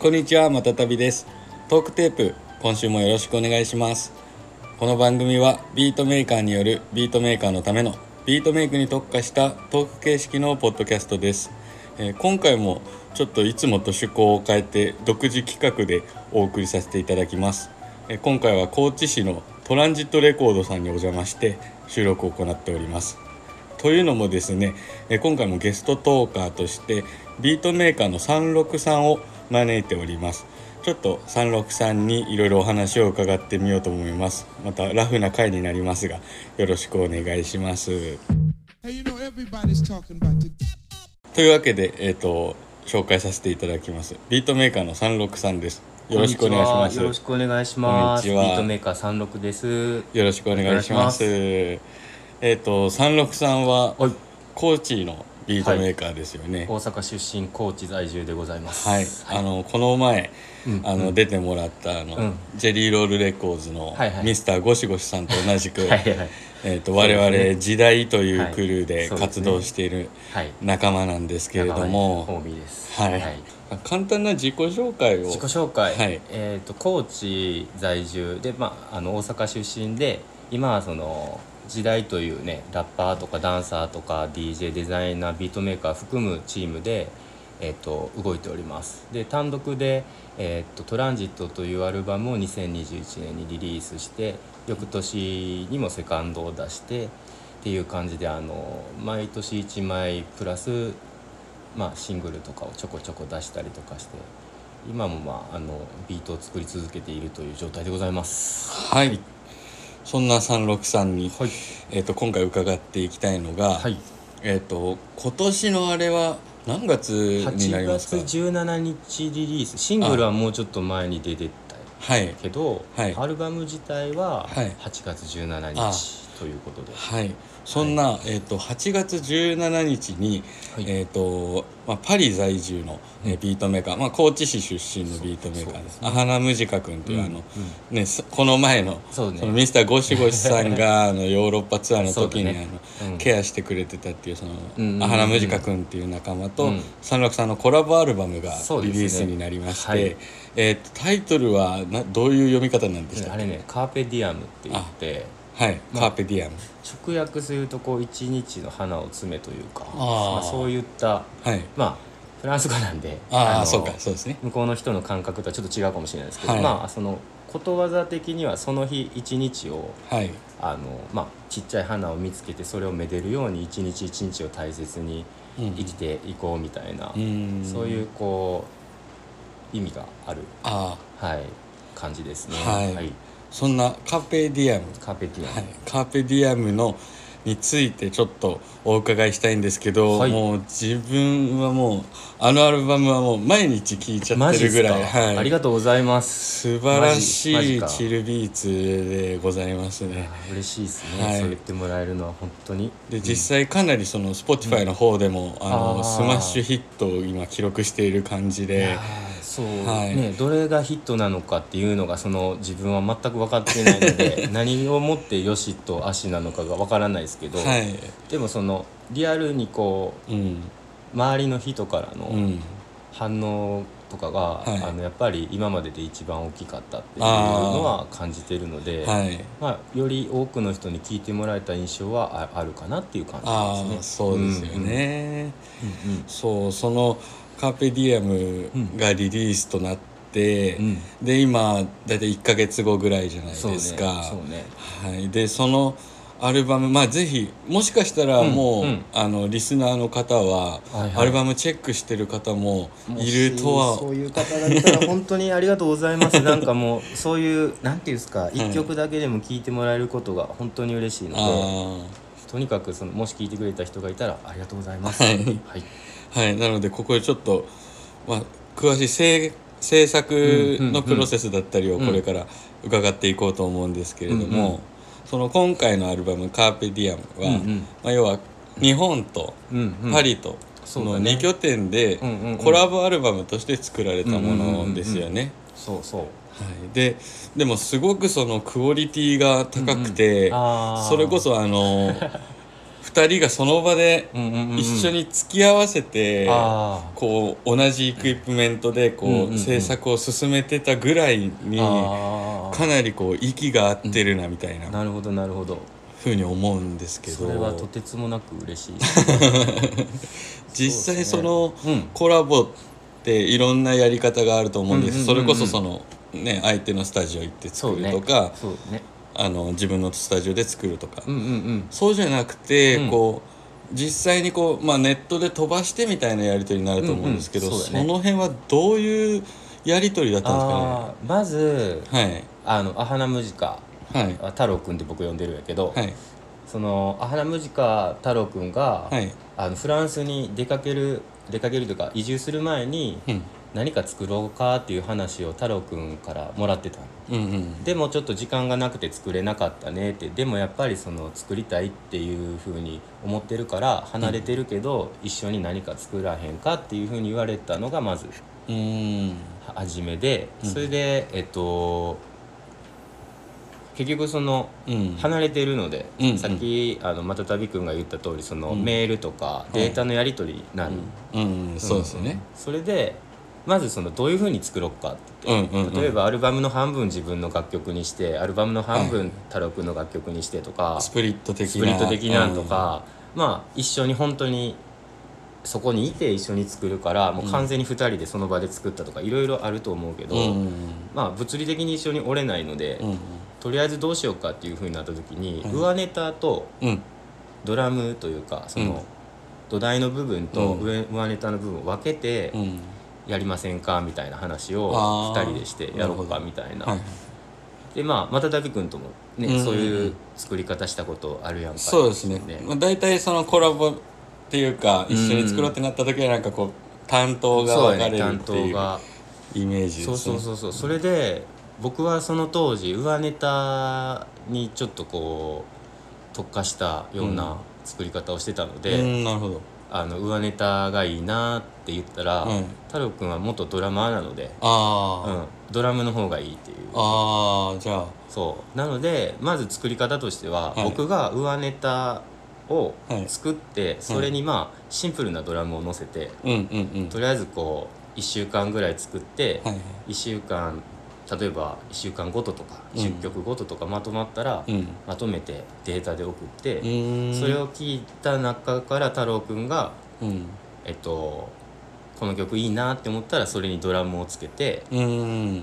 こんにちは、またたびです。トークテープ、今週もよろしくお願いします。この番組はビートメーカーによるビートメーカーのためのビートメイクに特化したトーク形式のポッドキャストです。えー今回もちょっといつもと趣向を変えて独自企画でお送りさせていただきます。えー今回は高知市のトランジットレコードさんにお邪魔して収録を行っております。というのもですねえー今回もゲストトーカーとしてビートメーカーの36さんを招いております。ちょっと36さんにいろいろお話を伺ってみようと思います。またラフな回になりますがよろしくお願いします。Hey, you know everybody's talking about the というわけでえっ、と紹介させていただきます。ビートメーカーの36さんです。よろしくお願いします。こんにちは。よろしくお願いします。ビこんにちは。ートメーカー三六です。よろしくお願いします。おえっ、と36さんははい。高知のビートメーカーですよね、大阪出身、高知在住でございます。はい、あのこの前、うん。あの出てもらったあの、うん。ジェリーロールレコーズのはいはい。ミスターゴシゴシさんと同じく、はいはいえー、と我々時代というクルーではい。活動しているはい。仲間なんですけれども。はい。簡単な自己紹介を自己紹介。はい。えっ、と高知在住で、まああの大阪出身で、今はその時代というねラッパーとかダンサーとか DJ デザイナービートメーカー含むチームで。えー、と動いておりますで単独で、えーと「トランジット」というアルバムを2021年にリリースして翌年にもセカンドを出してっていう感じであの毎年1枚プラス、まあ、シングルとかをちょこちょこ出したりとかして今も、まあ、あのビートを作り続けているという状態でございます。はい、そんな36さんに、はい、えー、と今回伺っていきたいのが、はい、えー、と今年のあれは何月になり8ます月か17日リリース。シングルはもうちょっと前に出てたはい。けど、はい。アルバム自体ははい。8月17あ日ということで、はい、そんな、えー、と8月17日に、はい。えーとまあ、パリ在住の、えービートメーカー、まあ、高知市出身のビートメーカーです。そうそうアハナムジカ君という、うんあのね、そこの前のそうね。そのミスターゴシゴシさんがあのヨーロッパツアーの時に、ね。あのうん。ケアしてくれてたっていうその、うんうんうん。アハナムジカ君っていう仲間と、うん。三六さんのコラボアルバムがリリースになりまして、はい。えーとタイトルはなどういう読み方なんでしたっけ？あれねカーペディアムって言ってはい、まあカーペディアム。直訳するとこう一日の花を詰めというかまあ、そういったはい。まあフランス語なんでのああそうかそうですね。向こうの人の感覚とはちょっと違うかもしれないですけど、はい。まあそのことわざ的にはその日一日をはい。あの、まあ、ちっちゃい花を見つけてそれをめでるように一日一日を大切にうん。生きていこうみたいな、うん。そういうこう意味がある、ああはい、感じですね。はいそんなカーペディアム、カーペディアム、はい、カーペディアムのについてちょっとお伺いしたいんですけど、はい。もう自分はもうあのアルバムはもう毎日聴いちゃマってるぐらい、はい、ありがとうございます。素晴らしいチルビーツでございますね。あ嬉しいですね、はい。そう言ってもらえるのは本当に。で実際かなりその Spotify の方でも、あのあー。スマッシュヒットを今記録している感じいでそう、はい。ねどれがヒットなのかっていうのがその自分は全く分かっていないので 何をもってよしと足なのかが分からないですけど、はい。でもそのリアルにこうん。う周りの人からのうん。反応とかが、はい。あのやっぱり今までで一番大きかったっていうのは感じてるので、はい。まあ、より多くの人に聞いてもらえた印象はああるかなっていう感じですね。そうですよね、うんうん。そうそのカーペディアムがリリースとなって、うん。で今大体1か月後ぐらいじゃないですか。そうね。はい、でそのアルバムまあぜひもしかしたらもう、うん。うんあのリスナーの方は、はいはい。アルバムチェックしてる方ももいるとは。しそういう方だったら本当にありがとうございます。なんかもうそういうなんていうんですか一曲だけでも聴いてもらえることが本当に嬉しいので、あとにかくそのもし聴いてくれた人がいたらありがとうございます。はい。はい。ーはいなのでここでちょっと、まあ、詳しい制制作のプロセスだったりをこれから伺っていこうと思うんですけれども、うんうん。その今回のアルバム「カーペディアムは」うんうん。まあ、要は日本とうんうん。パリとその2拠点でうんうんうん。コラボアルバムとして作られたものですよね。そうそう。はい、ででもすごくそのクオリティが高くて、あー。それこそあの 2人がその場で一緒に付き合わせて、あこう同じエクイプメントでこう、制作を進めてたぐらいにあかなりこう息が合ってるなみたいな。なるほどなるほど。ふうに思うんですけど。それはとてつもなく嬉しい。実際そのうんコラボっていろんなやり方があると思うんです、それこそそのね。相手のスタジオ行って作るとか、そうねあの自分のスタジオで作るとか、うんうんうん。そうじゃなくて、うん。こう実際にこう、まあ、ネットで飛ばしてみたいなやり取りになると思うんですけど、うんうんそね。その辺はどういうやり取りだったんですかあーまずねあのアハナムジカはい。太郎くんって僕呼んでるんやけど、はい。そのアハナムジカ太郎くんが、はい。あのフランスに出かける出かけるというか移住する前にうん何か作ろうかっていう話を太郎くんからもらってたの。うんうん。でもちょっと時間がなくて作れなかったねって。でもやっぱりその作りたいっていうふうに思ってるから離れてるけど、一緒に何か作らへんかっていうふうに言われたのがまず初めで、うん。それでえっと結局そのうん。離れてるので、うんうん。さっきあのまたたびくんが言った通りその、うん。メールとかデータのやり取りになる、うん、うん、そうですよね、それでまずそのどういうふうに作ろうかって。うんうんうん。例えばアルバムの半分自分の楽曲にしてアルバムの半はい分太郎くんの楽曲にしてとか、スプリット的な。スプリット的なんとか、まあ一緒に本当にそこにいて一緒に作るからもう完全に2人でその場で作ったとかいろいろあると思うけど、うんうんまあ物理的に一緒に折れないので、うんとりあえずどうしようかっていうふうになった時に、はい上ネタとうん。ドラムというかその、うん。土台の部分と上ネタの部分を分けてうんやりませんかみたいな話をあー。2人でしてやろうかみたいな。はいでまあまたたびくんともね、うん。うんうんそういう作り方したことあるやんか。そうですね。まあ、大体そのコラボっていうか一緒に作ろうってなった時はなんかこう担当が分かれるっていう当が。イメージですね。そうそうそうそう。それで僕はその当時上ネタにちょっとこう特化したような作り方をしてたので、うんなるほどあの上ネタがいいなって言ったら、はい太郎くんは元ドラマーなので、うん、ドラムの方がいいっていう。あーじゃあ。そう。なのでまず作り方としては、はい。僕が上ネタをはい作って、それにまあシンプルなドラムを乗せて、うんうんうん。とりあえずこう1週間ぐらい作って、はいはい。1週間例えば1週間ごととかうん。10曲ごととかまとまったら、うん。まとめてデータで送って、それを聞いた中から太郎くんがうん。えっとこの曲いいなって思ったらそれにドラムをつけて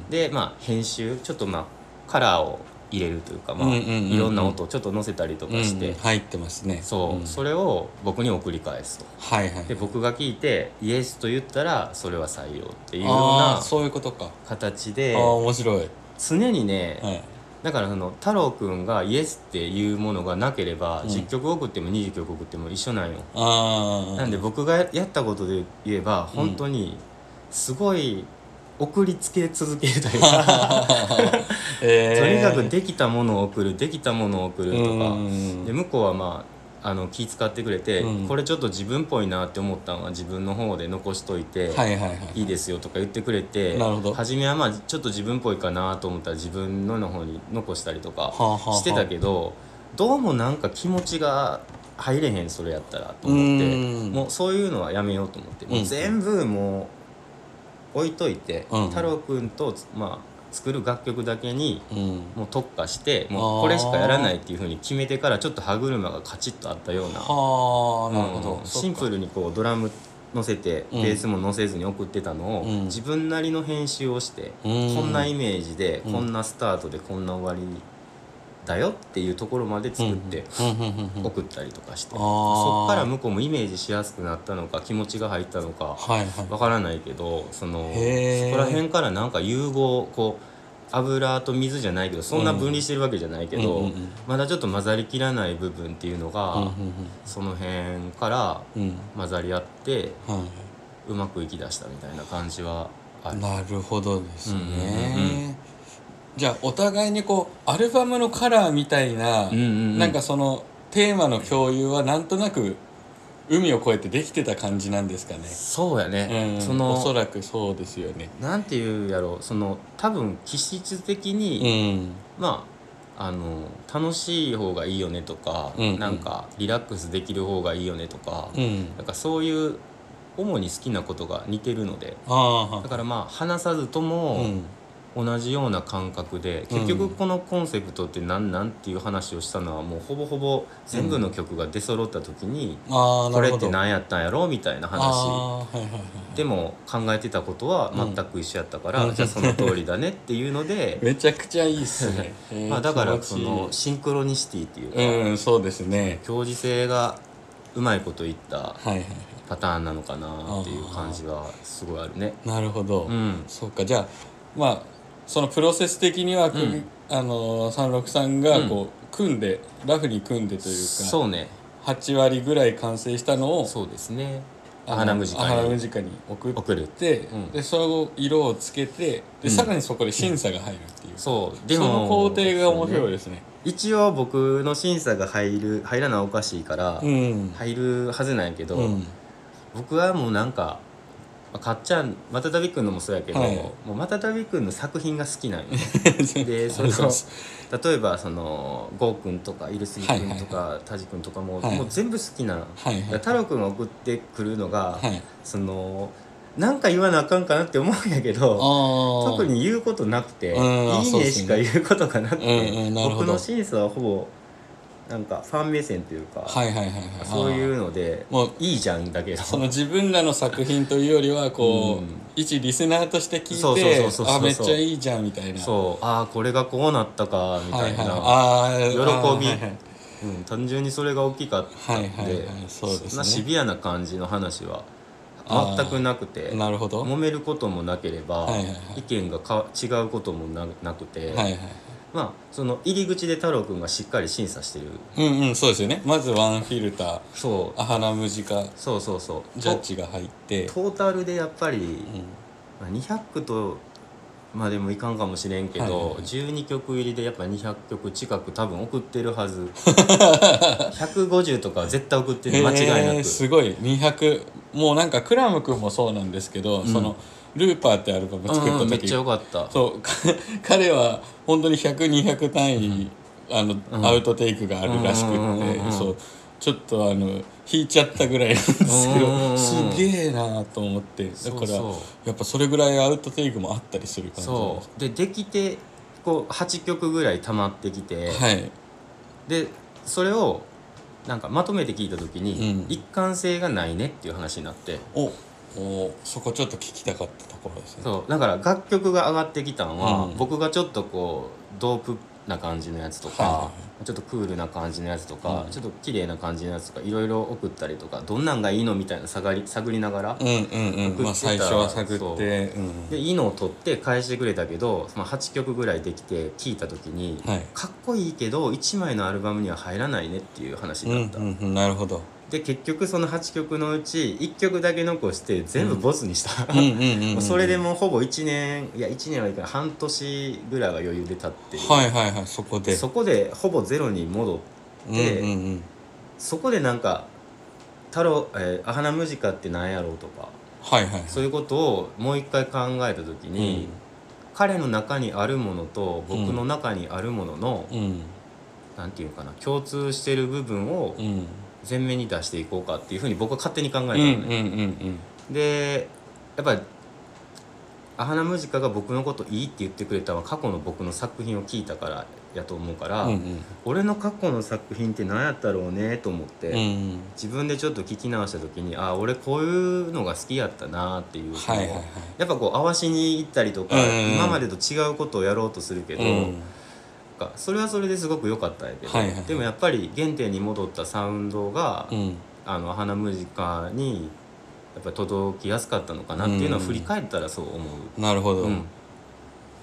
でまあ編集ちょっとまあカラーを入れるというかまあいろんな音をちょっと乗せたりとかして、うん入ってますね。そう、ん。それを僕に送り返すと。はいはい。で僕が聞いてイエスと言ったらそれは採用っていうようなそういうことか。形でああ面白い。常にね、はい。だからその太郎くんがイエスっていうものがなければ、うん。10曲送っても20曲送っても一緒なんよ。なんで僕がやったことで言えばうん本当にすごい送りつけ続けるというか。えー。とにかくできたものを送るできたものを送るとか。うん。で向こうはまああの気使ってくれて、うん。これちょっと自分っぽいなって思ったのは自分の方で残しといて、はいはいはいい。いですよとか言ってくれて初めはまあちょっと自分っぽいかなと思ったら自分のの方に残したりとかはあはあはあ。してたけどどうもなんか気持ちが入れへんそれやったらと思って。うん。もうそういうのはやめようと思って。もう全部もう置いといてうん。太郎くんとまあ作る楽曲だけにうん。もう特化してもうこれしかやらないっていうふうに決めてからちょっと歯車がカチッとあったような。はあなるほど、うん。シンプルにこうドラム乗せてうん。ベースも乗せずに送ってたのを、うん。自分なりの編集をして、うん。こんなイメージで、うん。こんなスタートでこんな終わりだよっていうところまで作って送ったりとかして、そっから向こうもイメージしやすくなったのか気持ちが入ったのかわからないけどそのそこら辺からなんか融合こう油と水じゃないけどそんな分離してるわけじゃないけど、まだちょっと混ざりきらない部分っていうのが、その辺から混ざり合ってはうまくいきだしたみたいな感じはある。いなるほどですね、じゃあお互いにこうアルバムのカラーみたいな、うんうんうん。なんかそのテーマの共有はなんとなく海を越えてできてた感じなんですかね。そうやね、うん、そのおそらくそうですよね。なんていうやろうその多分気質的うに、ん。まああの楽しい方がいいよねとか、うんうん。なんかリラックスできる方がいいよねとか、うん。なんかそういう主に好きなことが似てるので。あだからまあ話さずとあもうん同じような感覚で、結局このコンセプトって何なんっていう話をしたのはもうほぼほぼ全部の曲が出揃った時に、これって何やったんやろみたいな話。でも考えてたことは全く一緒やったから、うん。じゃあその通りだねっていうので、めちゃくちゃいいっすね。まあ、だからそのシンクロニシティっていうか、うんそうですね。共時性がうまいこといったパターンなのかなっていう感じはすごいあるね。なるほど、うん。そうか。じゃあまあそのプロセス的には、くうん。あの三六さんがこう、組んでラフに組んでというかそうね。8割ぐらい完成したのをそうですね。あのアハナムジカに送っ送るて、う。ん。でその色をつけてで、うん。さらにそこで審査が入るっていう、そう。でそもの工程が面白いそうね。ですね一応僕の審査が入る入らなおかしいから、うん、入るはずなんやけど、うん。僕はもうなんかまあかっちゃんまたたびくんのもそうやけど、はい。もうまたたびくんの作品が好きなんよ でその例えばそのゴーくんとかイルスギくんとか、タジくんとかも,、はい。もう全部好きな、はいはい。太郎くんが送ってくるのが、はい。そのなんか言わなあかんかなって思うんやけど特に言うことなくて「うんいいね」しか言うことがなくて、僕の審査はほぼなんかファン目線というか、はいはいはいはい。そういうのでもういいじゃんだけど。その自分らの作品というよりはこう、うん。一リスナーとして聞いてあめっちゃいいじゃんみたいな。そう。ああこれがこうなったかみたいな、はいはい、あー喜び。はいはい。うん、単純にそれが大きかったんで,、はいはいはいそんなシビアな感じの話は全くなくてなるほど。揉めることもなければ、はいはいはい。意見がか違うこともななくて、はいはいまあその入り口で太郎くんがしっかり審査してる。うんうんそうですよね。まずワンフィルター。そう。アハナムジカそうそうそう。ジャッジが入って。トトータルでやっぱり、うん。まあ200とまでもいかんかもしれんけど、はい。はいはい12曲入りでやっぱ200曲近く多分送ってるはず。150とかは絶対送ってる間違いなへーくすごい。200もうなんかクラム君もそうなんですけど、ん。そのルーパーってアルバム作った時。うんうんめっちゃ良かった。そうか 彼は本当に100200単位、あの、うん。アウトテイクがあるらしくって、そう。ちょっとあの引いちゃったぐらいなんですけど、すげえなと思って。だからやっぱそれぐらいアウトテイクもあったりする感じそう。でできてこう8曲ぐらい溜まってきて、すはい。でそれをなんかまとめて聞いた時に、うん。一貫性がないねっていう話になって。おおそこちょっと聞きたかったところですね。そうだから楽曲が上がってきたのは、うん。僕がちょっとこうドープな感じのやつとか、はいちょっとクールな感じのやつとか、うん。ちょっと綺麗な感じのやつとかいろいろ送ったりとかどんなんがいいのみたいな探り探りながら、最初は探ってう。ん。でいいのを取って返してくれたけどその8曲ぐらいできて聴いた時に、はい。かっこいいけど1枚のアルバムには入らないねっていう話うんになった、なるほどで結局その8曲のうち1曲だけ残して全部ボツにした、うんうんうんうんそれでもうほぼ1年いや1年はいかない半年ぐらいは余裕で経って。る、はいはいはいそこで。そこでほぼゼロに戻って、うんうんうん。そこでなんか「太郎、えー、アハナムジカって何やろう?」とかはいはいそういうことをもう一回考えた時に、彼の中にあるものと僕の中にあるものの、うん。なんていうかな共通してる部分をうん前面に出していこうかっていうふうに僕は勝手に考えたのうんうんね。うんうん。でやっぱりアハナムジカが僕のこといいって言ってくれたのは過去の僕の作品を聞いたからやと思うから、うんうん。俺の過去の作品って何やったろうねと思って、うん自分でちょっと聞き直した時にああ俺こういうのが好きやったなっていうはいはいはい。やっぱこう合わしに行ったりとか、うんうんうん。今までと違うことをやろうとするけど、うんかそれはそれですごく良かったんやけど、はいはいはい。でもやっぱり原点に戻ったサウンドが、うん。あの花ムジカにやっぱり届きやすかったのかなっていうのを振り返ったらそう思う。なるほど、うん。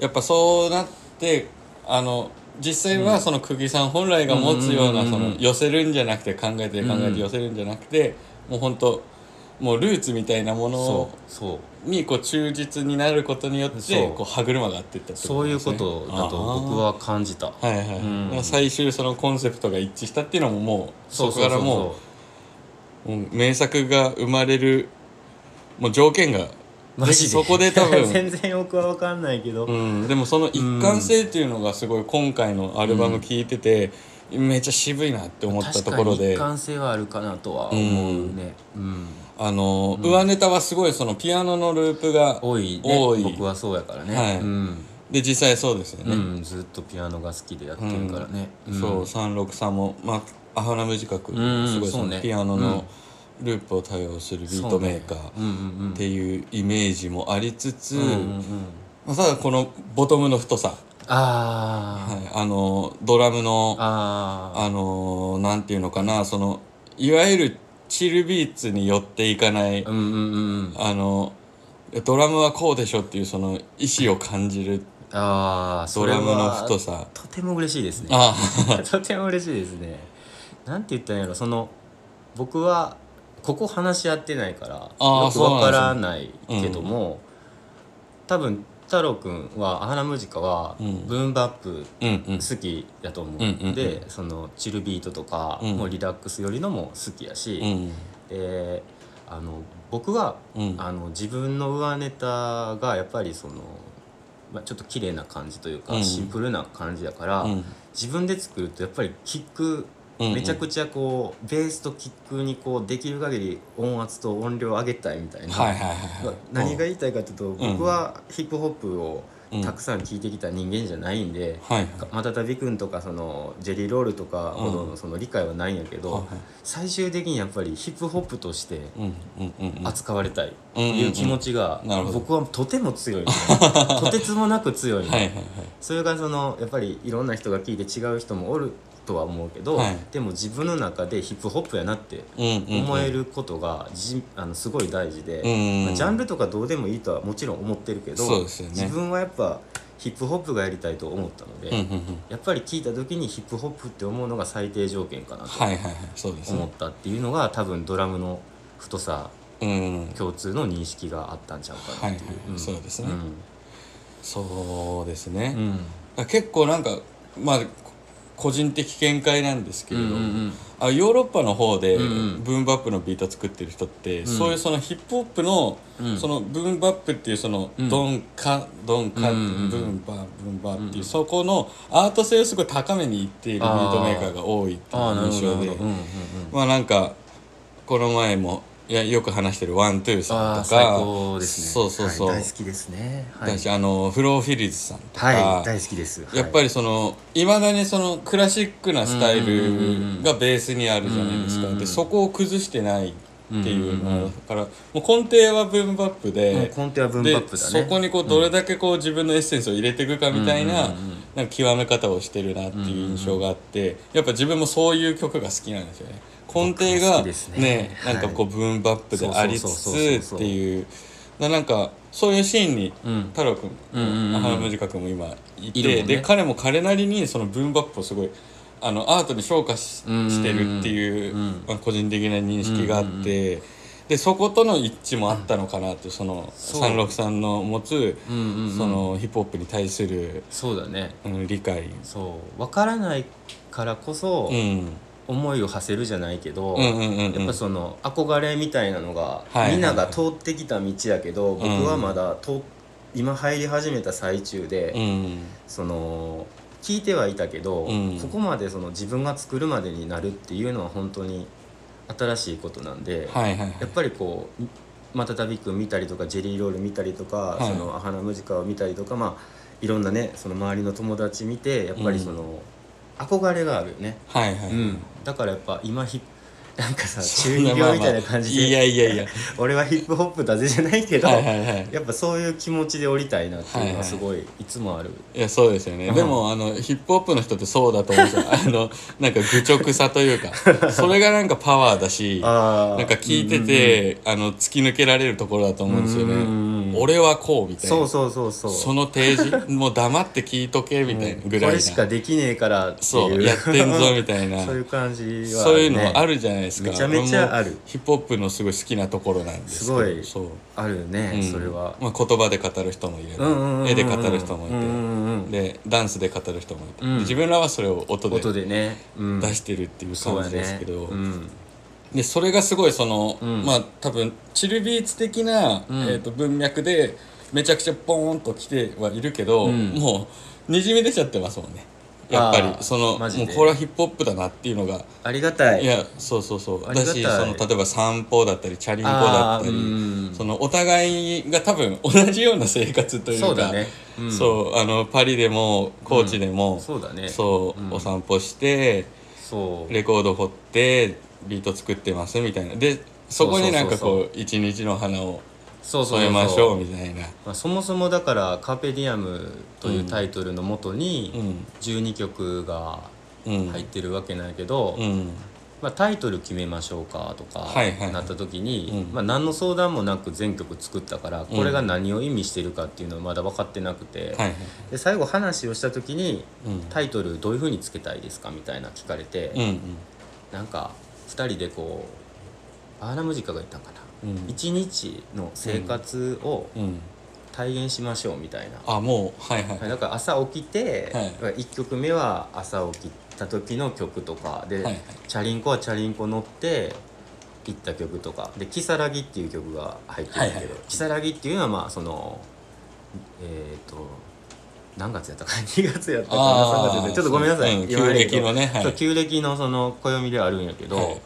やっぱそうなってあの実際はその釘さん本来が持つようなうんうんうんうん。その寄せるんじゃなくて考えて考えて寄せるんじゃなくてもう本当もうルーツみたいなもそのうそう。にこう忠実になることによってこう歯車が合っていったってそういうことだと僕は感じた。はいはい、うん。だから最終そのコンセプトが一致したっていうのももうそこからもうもう名作が生まれるもう条件がマジで？そこで多分。全然よくは分かんないけど、うん、でもその一貫性っていうのがすごい今回のアルバム聴いてて、めっちゃ渋いなって思ったところで。確かに一貫性はあるかなとは思うね、うん。あの、上ネタはすごいそのピアノのループが多いね。多い。僕はそうやからね、はい。うん。で実際そうですよね、うん、ずっとピアノが好きでやってるからね、ん。そう363もまあアハラ短くうん。すごいそそうね。のピアノのループを多用するビートメーカーうんうんうん。っていうイメージもありつつ、うんうんうん。まあ、ただこのボトムの太さ、あー、はい、あのドラムのあー。あのなんていうのかな。そのいわゆるチルビーツに寄っていかない、うんうんうんあのドラムはこうでしょっていうその意思を感じるあドラムの太さ。とても嬉しいですね。あ とても嬉しいですね。なんて言ったんやろ。その僕はここ話し合ってないからよくわからないけども、多分太郎くんは「アハラムジカ」はうん。ブーンバップ好きやと思う、うんでそのチルビートとか、うん。もうリラックスよりのも好きやし、うん。であの僕は、うん。あの自分の上ネタがやっぱりその、まあ、ちょっと綺麗な感じというか、うん。シンプルな感じだから、うん。自分で作るとやっぱりキックめちゃくちゃこうベースとキックにこうできる限り音圧と音量上げたいみたいな、何が言いたいかというと、ん。僕はヒップホップをたくさん聴いてきた人間じゃないんで、はいはい。またたびくんとかそのジェリーロールとかほどうのその理解はないんやけど、はいはい最終的にやっぱりヒップホップとしてうんうんうんうん。扱われたいとうんうんうんいう気持ちが僕はとても強い、ね、とてつもなく強い、ねはいはいはい。それがそのやっぱりいろんな人が聞いて違う人もおるとは思うけど、はい。でも自分の中でヒップホップやなってうんうんうん。思えることがじあのすごい大事で、うんうんうん。まあジャンルとかどうでもいいとはもちろん思ってるけどね。自分はやっぱヒップホップがやりたいと思ったので、うんうんうん。やっぱり聞いた時にヒップホップって思うのが最低条件かなと思ったっていうのが多分ドラムの太さうん。共通の認識があったんちゃうかなっていう、はいはいん。そうですね。ん。そうですね、結構なんかまあ個人的見解なんですけれど、うんうんうんあヨーロッパの方でブーンバップのビート作ってる人って、ん。そういうそのヒップホップの、うん。そのブーンバップっていうそのうん。ドンカドンカってうんうブーンバーブーンバーっていうそこのアート性をすごい高めにいっているビートメーカーが多いっていう印象で。まあなんかこの前もいやよく話してるワントゥーさんとか。ああ最高ですね。そうそうそう、はい大好きですね。はい。だしあのフローフィリーズさんとか、はい大好きです。やっぱりりそのいまだにそのクラシックなスタイルがベースにあるじゃないですか。でそこを崩してないっていうのだからもう根底はブームバップで。根底はブームでバップだね。そこにこうどれだけこう自分のエッセンスを入れていくかみたいななんか極め方をしてるなっていう印象があってやっぱ自分もそういう曲が好きなんですよね根底がね。ねなんかこうブームバップでありつつっていうななんかそういうシーンにうん。太郎君うんうんうん。母ムジカ君も今いてで彼も彼なりにそのブームバップをすごいあのアートに昇華ししてるっていう、うん。まあ、個人的な認識があって、でそことの一致もあったのかなってそのそう。363の持つ、そのヒップホップに対する、そうだね。うん、理解、そう。分からないからこそうん、思いを馳せるじゃないけど、うんうんうんうん。やっぱその憧れみたいなのが、はいはいみんなが通ってきた道やけど僕はまだ通今入り始めた最中で、うん。その聞いてはいたけど、うん。ここまでその自分が作るまでになるっていうのは本当に新しいことなんで、はいはいはい。やっぱりこうまたたびくん見たりとかジェリーロール見たりとか、はい。そのアハナムジカを見たりとかまあいろんなねその周りの友達見てやっぱりその、憧れがあるよね、はいはい、うん、だからやっぱ今ヒップなんかさ中二病みたいな感じで。いやいやいや。俺はヒップホップだぜじゃないけど、はいはいはい。やっぱそういう気持ちで降りたいなっていうのはいははいすごい。いつもある、いやそうですよね、うん。でもあのヒップホップの人ってそうだと思うんですよあのなんか愚直さというか。それがなんかパワーだしなんか聞いてて、あの突き抜けられるところだと思うんですよね、うんうんうん俺はこうみたいな。そうそうそうそう。その提示もう黙って聞いとけみたいなぐらいな、これしかできねえからっていう。そうやってんぞみたいな。そういう感じは、ね、そういうのあるじゃないですか。めちゃめちゃある。ヒップホップのすごい好きなところなんですけど。すごいそう、あるね、うん。それは。まあ、言葉で語る人もいれば、うんうん絵で語る人もいて、うんうんうんでダンスで語る人もいて、うん。自分らはそれを音で音でね、うん、出してるっていう感じですねけど、うん、でそれがすごいその、うん。まあ多分チルビーツ的な、ん。えー、と文脈でめちゃくちゃポーンと来てはいるけど、うん。もうにじみ出ちゃってますもんね。やっぱりそのもうこれはヒップホップだなっていうのが。ありがたい。いやそうそうそう。だしその例えば散歩だったりチャリンコだったりそのお互いが多分同じような生活というかそうだね。うん。そうあのパリでも高知でも、そうだね。そう、うん。お散歩してそう。レコード掘ってビート作ってますみたいな。でそこになんかこう一日の花をそうそう添えましょうみたいな。まあ、そもそもだから「カーペディアム」というタイトルのもとにうん。12曲がうん。入ってるわけなんやけど、うん。まあ、タイトル決めましょうかとかはいはい。なった時に、うん。まあ、何の相談もなく全曲作ったからこれが何を意味してるかっていうのはまだ分かってなくて、はいはい。で最後話をした時にうん。タイトルどういうふうにつけたいですかみたいな聞かれて、うんうん。なんか2人でこうアーナムジカが言ったんかな、うん。一日の生活をうん。体現しましょうみたいな、あもうはいはい。はいだから朝起きて、は1曲目は朝起きた時の曲とか。で、はいはい。チャリンコはチャリンコ乗って行った曲とか。で「如月っていう曲が入ってるんだけど。はい「如月っていうのはまあそのえっ、と何月やったか2 月やったかな？あー。3月やったかちょっとごめんなさい、うん旧暦のねはい。旧暦のその暦ではあるんやけど、はい。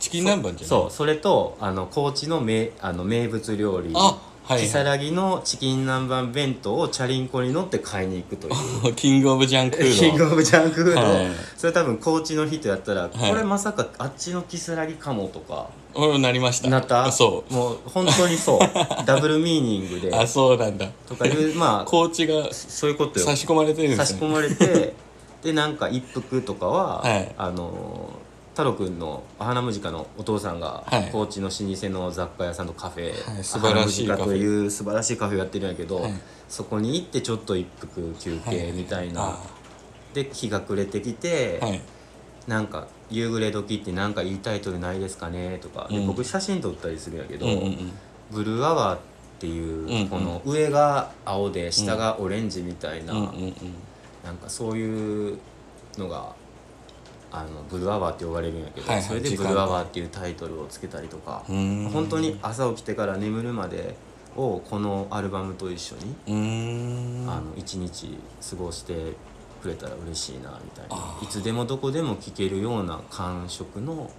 チキン南蛮じゃない？そうそれとあの高知の名あの名物料理。あはい如月のチキン南蛮弁当をチャリンコに乗って買いに行くという。い King of Junk Food King of Junk Food、はい。それ多分高知の人やったら、はい。これまさかあっちの如月かもとか。なりました。なった？そもう本当にそう。ダブルミーニングで。うあそうなんだ。とかいうまあ高知がそういうことよ。差し込まれてるんですね。差し込まれてでなんか一服とかは、はい。あの太郎くんの花ムジカのお父さんが、はい。高知の老舗の雑貨屋さんとカフェ、はい素晴らしいカとカフいう素晴らしいカフェやってるんやけど、はい。そこに行ってちょっと一服休憩みたいな、あで日が暮れてきて、はい。なんか「夕暮れ時ってなんかいいタイトルないですかね?」とか。で、うん。僕写真撮ったりするんやけど、うんうんうん。ブルーアワーっていう、この上が青で下がオレンジみたいな、うんうんうん。なんかそういうのがあのブルーアワーって呼ばれるんやけど、はいはいそれで「時間帯ブルーアワー」っていうタイトルをつけたりとか本当に朝起きてから眠るまでをこのアルバムと一緒に、あの一日過ごしてくれたら嬉しいなみたいな。いつでもどこでも聴けるような感触の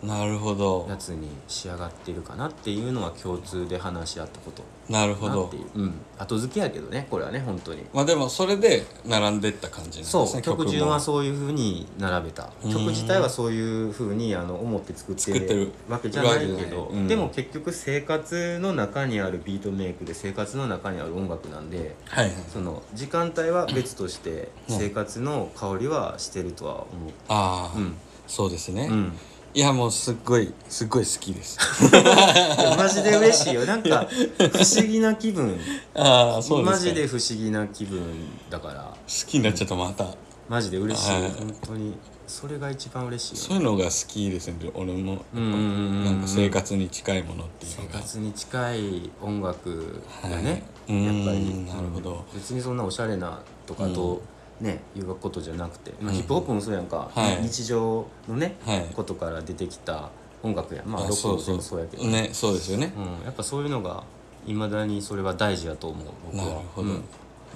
やつに仕上がってるかなっていうのは共通で話し合ったことなるほど。なっていう、うん、後付けやけどねこれはね本当に。まあでもそれで並んでった感じなんですねそう。曲順はうそういうふうに並べた。うん。曲自体はそういうふうにあの思って作ってるわけじゃないけど、うん。でも結局生活の中にあるビートメイクで生活の中にある音楽なんではいはい。その時間帯は別としてうん。生活の香りはしてるとは思ああ、ううん。そうですね、うんいやもうすっごいすっごい好きです。マジで嬉しいよ。なんか不思議な気分。ああそうマジで不思議な気分だから。好きになっちゃったまた。マジで嬉しい。はい。本当に。それが一番嬉しいよそういうのが好きですね。俺も。なんか生活に近いものっていう生活に近い音楽がね、はい。やっぱり。うんなるほど。別にそんなおしゃれなとかと、ねいうことじゃなくて、まあ、ヒップホップもそうやんか、はい。日常のね、はい。ことから出てきた音楽や。んまあロックも全そうそう。部そうやけど、ね。そうですよね、うん、やっぱそういうのがいまだにそれは大事だと思う僕は。なるほど、うん。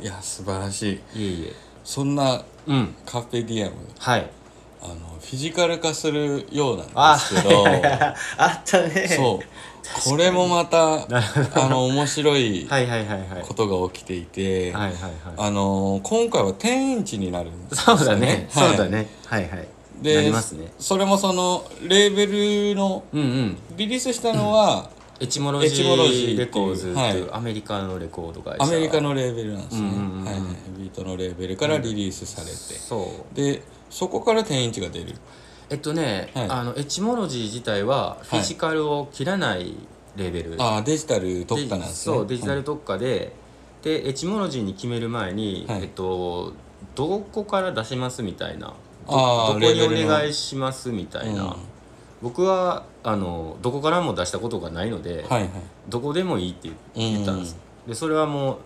いや素晴らしい。いえいえ。そんなうん。カフェディアムはい。あのフィジカル化するようなんあですけど。あったね。そうこれもまたあの面白いことが起きていて、あの今回は10インチになるんですよそうだね、はい。そうだね。はいはい。でそれもそのレーベルのうんうん。リリースしたのは Etymology Etymology Records ってはい。いうアメリカのレコード会社。アメリカのレーベルなんですね、うんうんうん。はいはい、ビートのレーベルからリリースされて、そう。でそこから10インチが出るえっとね、はい。あのエチモロジー自体はフィジカルを切らないレーベル、ああデジタル特化なんですね。そうデジタル特化で、でエチモロジーに決める前に、はい。えっとどこから出しますみたいな。どどこにレーベルのお願いしますみたいな、うん僕はあのどこからも出したことがないので、はいはい。どこでもいいって言言ったんです、でそれはもう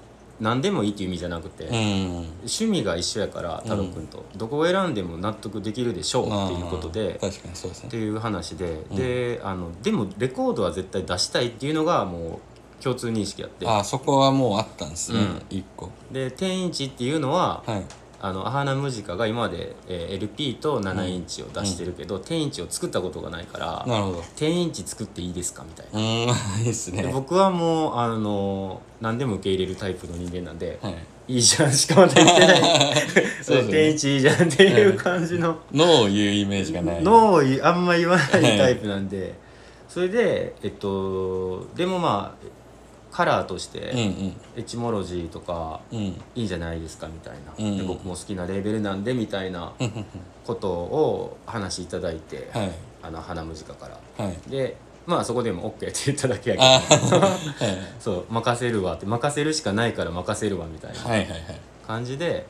何でもいいっていう意味じゃなくて、うん。趣味が一緒やから太郎君と、どこを選んでも納得できるでしょうっていうことで確かにそうですね。っていう話で、であのでもレコードは絶対出したいっていうのがもう共通認識やって。あーそこはもうあったんですね、うん。一個。で10インチっていうのは、はいあのアハナムジカが今まで、えー LP と7インチを出してるけど、10インチを作ったことがないからなるほど。10インチ作っていいですかみたいな。うーん。い いですね。で僕はもうあの何でも受け入れるタイプの人間なんで、はい。いいじゃんしかまだ言ってない。そうね。10インチいいじゃんっていう感じの。脳を言うイメージがない。脳をあんま言わない。タイプなんで。それでえっとでもまあカラーとしうんてうん。エチモロジーとかうん。いいんじゃないですかみたいな、うん。で僕も好きなレーベルなんでみたいなことを話いただいて、はい。あの花ムジカから。はい。でまあそこでも OK って言っただけやけあど。ーはい。そう任せるわって。任せるしかないから任せるわみたいな感じで、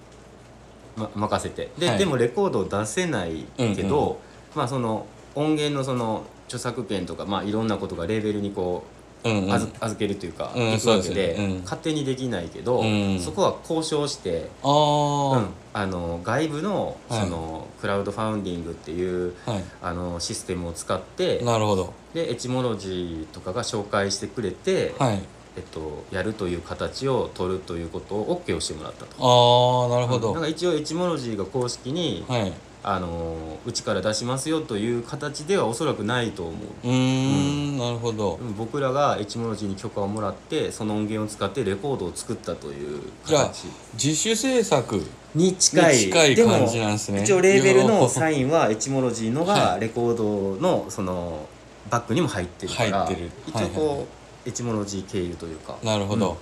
ま、任せて。で,、はい。でもレコードを出せないけど、うんうん。まあその音源のその著作権とか、まあ、いろんなことがレーベルにこう、うんうん。預預けるというか、うんいくわけうですよね。うん。勝手にできないけど、うん。そこは交渉して、あうんあの外部のはい。その、クラウドファウンディングっていうあ、はい。あのシステムを使ってなるほど。でエチモロジーとかが紹介してくれて、はい。えっと、やるという形を取るということを OK をしてもらったと。ああなるほど、なんか一応エチモロジーが公式に、はいあのうちから出しますよという形ではおそらくないと思う。うーんなるほど。うん。僕らがエチモロジーに許可をもらってその音源を使ってレコードを作ったという形。自主制作に近いに近い感じなんですね。一応レーベルのサインはエチモロジーの はがレコードのそのバッグにも入ってるから入ってる。一応こう、エチモロジー経由というか。なるほど、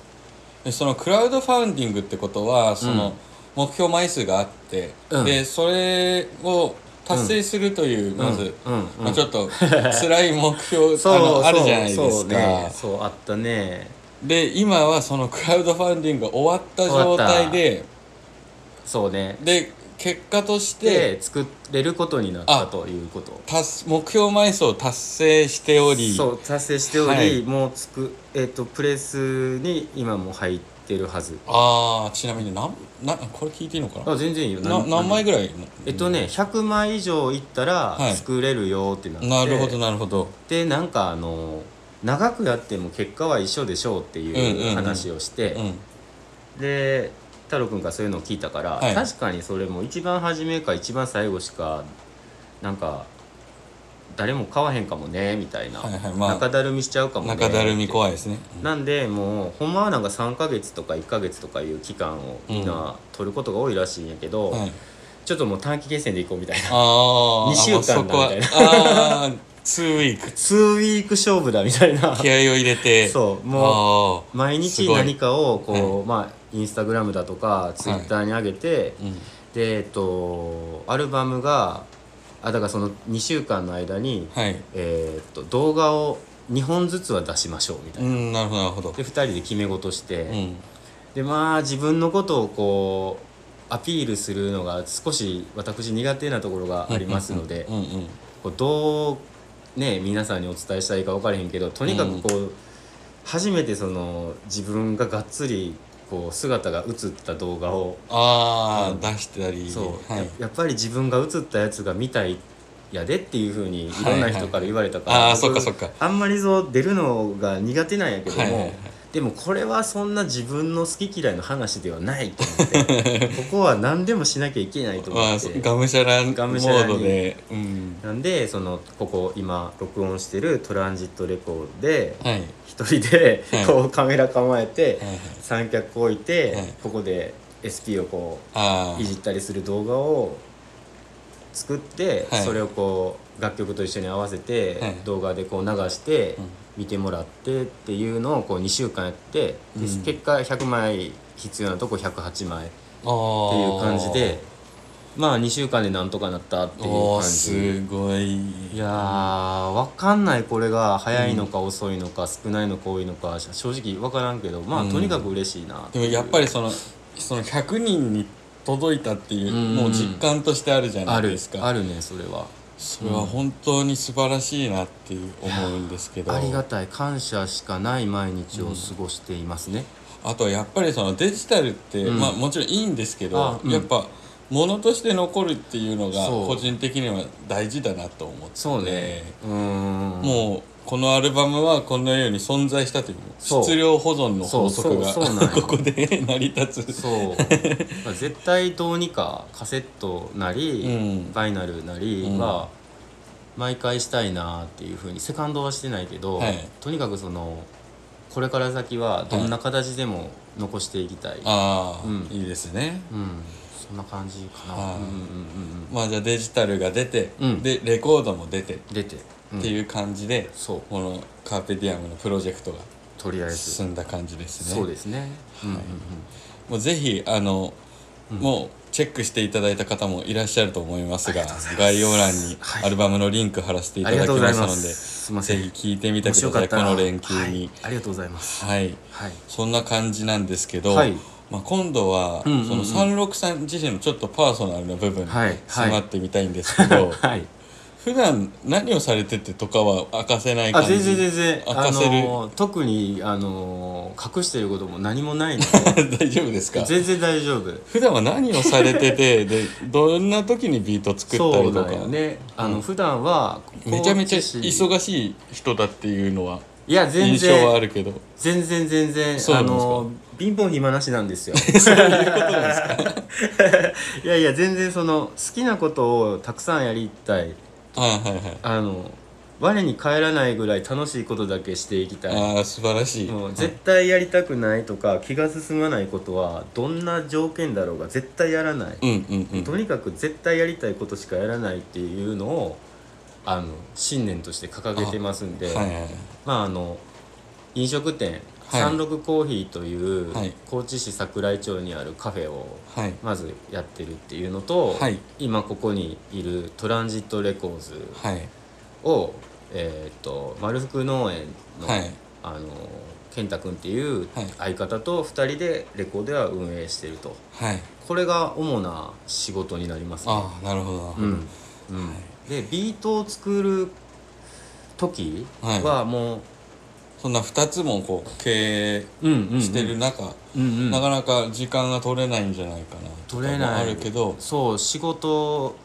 でそのクラウドファウンディングってことはその、うん目標枚数があって、うん。でそれを達成するという、まず、まあ、ちょっと辛い目標 あのあるじゃないですか。そうね。そうあったね。で今はそのクラウドファウンディングが終わった状態でそうね。で結果としてで作れることになったということ。達目標枚数を達成しておりそう達成しており、はい。もうつく、えっとプレスに今も入ってるはず。ああちなみになんなこれ聞いていいのかな？あ全然いいよ。な何枚ぐらい？らいえっとね100枚以上いったらはい。作れるよってなって、なるほどなるほど。でなんかあの長くやっても結果は一緒でしょうってうんうんいううん。話をして、うん。で太郎くんがそういうのを聞いたから、はい。確かにそれも一番初めか一番最後しかなんか誰も買わへんかもねみたいな、はいはい。まあ中だるみしちゃうかもね中だるみ怖いいですね。な。んでもうほんまはなんか3ヶ月とか1ヶ月とかいう期間をみんな取ることが多いらしいんやけど、はい。ちょっともう短期決戦でいこうみたいな。ああ二週間だそこはみたいな。ああ2ウィーク。2ウィーク勝負だみたいな。気合を入れて。そうもあ毎すごい。日何かをこう、はまあインスタグラムだとかツイッターに上げて、あ、うん、でえっとアルバムがあだからその2週間の間に、はい。えーっと動画を2本ずつは出しましょうみたいうな、んなるほどなるほど。で2人で決め事して、うん。でまあ自分のことをこうアピールするのが少し私苦手なところがありますので、うんうんこうどうね皆さんにお伝えしたらいいか分からへんけどとにかくこう、初めてその自分ががっつりこう姿が映った動画をああ、うん。出したり。そう、はい。ややっぱり自分が映ったやつが見たいやでっていうふうにいろんな人から言われたから、はいはいあー僕そっかそっか。あんまりそう出るのが苦手なんやけども、はいはいはいでもこれはそんな自分の好き嫌いの話ではないと思って ここは何でもしなきゃいけないとまあ思って。がむしゃらモがむしゃらに。ードで。うん。なんでそのここ今録音してるトランジットレコードではい。一人ではい。こうカメラ構えてはいはい。三脚置いてはい。ここで SP をこあういじったりする動画を作ってはい。それをこう楽曲と一緒に合わせはい。て動画でこう流してうん見てもらってっていうのをこう2週間やってでうん。結果100枚必要なとこ108枚ってあいう感じでまあ2週間でなんとかなったっていうおー感じ。すごい。いやー分かんないこれが早いのか遅いのか少ないのか多いのか正直分からんけどまあうん。とにかく嬉しいなでもやっぱりそのその100人に届いたっていう、うん。もう実感としてあるじゃなあるいですか。あるねそれはそれは本当に素晴らしいなっていう思うんですけど、ありがたい感謝しかない毎日を過ごしていますね、あとはやっぱりそのデジタルって、うん。まあもちろんいいんですけどやっぱ物として残るっていうのが個人的には大事だなと思ってそうねうーん。もうこのアルバムはこのように存在したというそう。質量保存の法則がそうそうそうなんよ ここで成り立つ。そう。まあ絶対どうにかカセットなり、うん。バイナルなりは毎回したいなっていうふうにセカンドはしてないけど、はい。とにかくそのこれから先はどんな形でも残していきたい、ああ、うん。いいですね。うん。そんな感じかな、はい。うんうんうんまあじゃあデジタルが出て、うん。でレコードも出て。っうん出て、うんていう感じで、そう。このカーペディアムのプロジェクトがとりあえず。進んだ感じですね。そうですね、うんうんうん。もうぜひあの、もうチェックしていただいた方もいらっしゃると思いますが概要欄にはい。アルバムのリンク貼らせていただきまますのです。いません。ぜひ聞いてみてくださいこの連休に。はい、ありがとうございます。はい、はい。そんな感じなんですけど、はい。まあ、今度は、その363自身のちょっとパーソナルな部分にはい。はい。迫ってみたいんですけど、はい普段何をされててとかは明かせない感じ？あ全然全然。あ明かせる、の特にあの隠していることも何もないので。大丈夫ですか？全然大丈夫。普段は何をされててで どんな時にビート作ったそうりとか？だよね。あの、普段はめちゃめちゃ高知市忙しい人だっていうのはいや全印象はあ然るけど。全然全然。そうなんですか？あの貧乏暇なしなんですよ。そういうことなんですか？いやいや全然その好きなことをたくさんやりたいはいはいはい。あの我に返らないぐらい楽しいことだけしていきたい。ああ素晴らしい、もう絶対やりたくないとか気が進まないことはどんな条件だろうが絶対やらない、うんうんうん。とにかく絶対やりたいことしかやらないっていうのをあの信念として掲げてますんで、はいはいはい。まああの飲食店、はい。三六コーヒーという、はい。高知市桜井町にあるカフェをはい。まずやってるっていうのと、はい。今ここにいるトランジットレコーズはい。を、えー、と丸福農園の,、はい。あの健太君っていうはい。相方と2人でレコーでは運営してると。はい。これが主な仕事になりますね。ああなるほど。なるほど、うん。うんでビートを作る時はもう、そんな2つもこう経営してる中、うんうんなかなか時間が取れないんじゃないかな。取れない。あるけど。そう仕事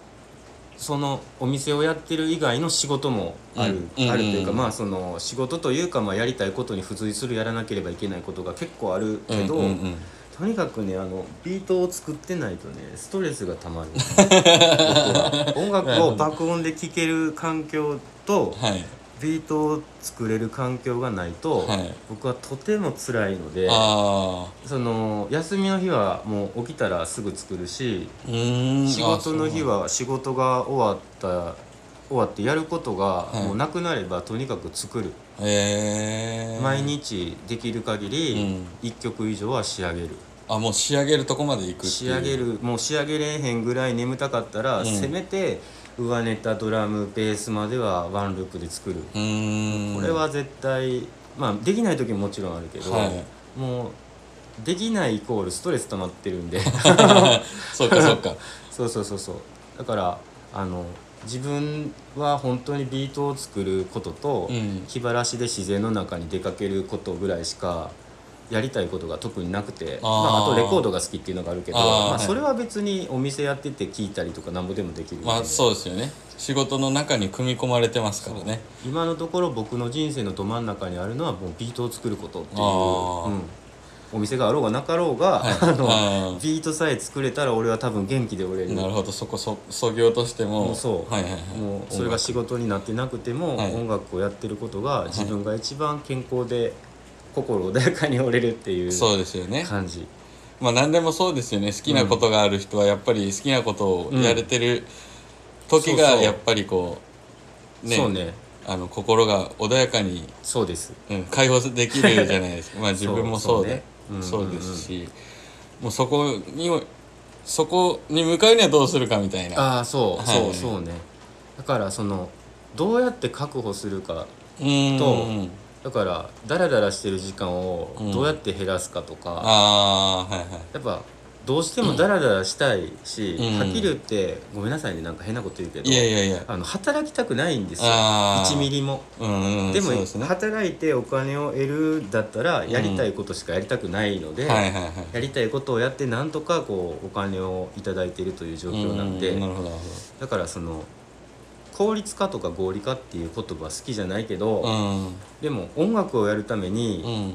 そのお店をやってる以外の仕事もある、うんあるというか、うんまあその仕事というか、まあ、やりたいことに付随するやらなければいけないことが結構あるけど、とにかくねあのビートを作ってないとねストレスがたまる。音楽を爆音で聴ける環境とはいビートを作れる環境がないと、はい。僕はとても辛いのであその休みの日はもう起きたらすぐ作るし仕事の日あは仕事が終わった終わってやることがはい。もうなくなればとにかく作る、毎日できる限りうん。1曲以上は仕上げる、あもう仕上げるとこまでいう。仕上げるもう仕上げれへんぐらい眠たかったら、うん。せめて上ネタドラムベースまではワンループで作る、これは絶対まあできない時ももちろんあるけど、はい。もうできないイコールストレス溜まってるんで。そうかそうか。そうそうそうそう。だからあの自分は本当にビートを作ることと、うん。気晴らしで自然の中に出かけることぐらいしかやりたいことが特になくてあー。まあ、あとレコードが好きっていうのがあるけどあー。まあ、はいそれは別にお店やってて聞いたりとかなんぼでもできるまあそうですよね。仕事の中に組み込まれてますからね。今のところ僕の人生のど真ん中にあるのはもうビートを作ることっていう、うん。お店があろうがなかろうが、はい。あのビートさえ作れたら俺は多分元気でおれる。なるほど。そこそ創業としても。もうそう、はいはいはい。もうそれが仕事になってなくても、はい。音楽をやってることが自分が一番健康で心穏やかに折れるっていうそうですよね。感じ。まあ何でもそうですよね。好きなことがある人はやっぱり好きなことをやれてる時がやっぱりこうねそうね。あの心が穏やかに、そうです。うん、解放できるじゃないですか。まあ自分もそうでそうですし。もうそこにそこに向かうにはどうするかみたいな。ああそう、はい。そうそうね。だからそのどうやって確保するかとだからダラダラしてる時間をうん。どうやって減らすかとか、ああーはいはい。やっぱどうしてもダラダラしたいし、うん。はっきり言ってごめんなさいねなんか変なこと言うけどいやいやいや。あの働きたくないんですよ。あー。1ミリも。うんうんでもそうですね。働いてお金を得るだったらやりたいことしかやりたくないので、はいはいはい。やりたいことをやってなんとかこうお金をいただいているという状況なんで、うなるほどなるだからその効率化とか合理化っていう言葉好きじゃないけど、うん。でも音楽をやるためうにん。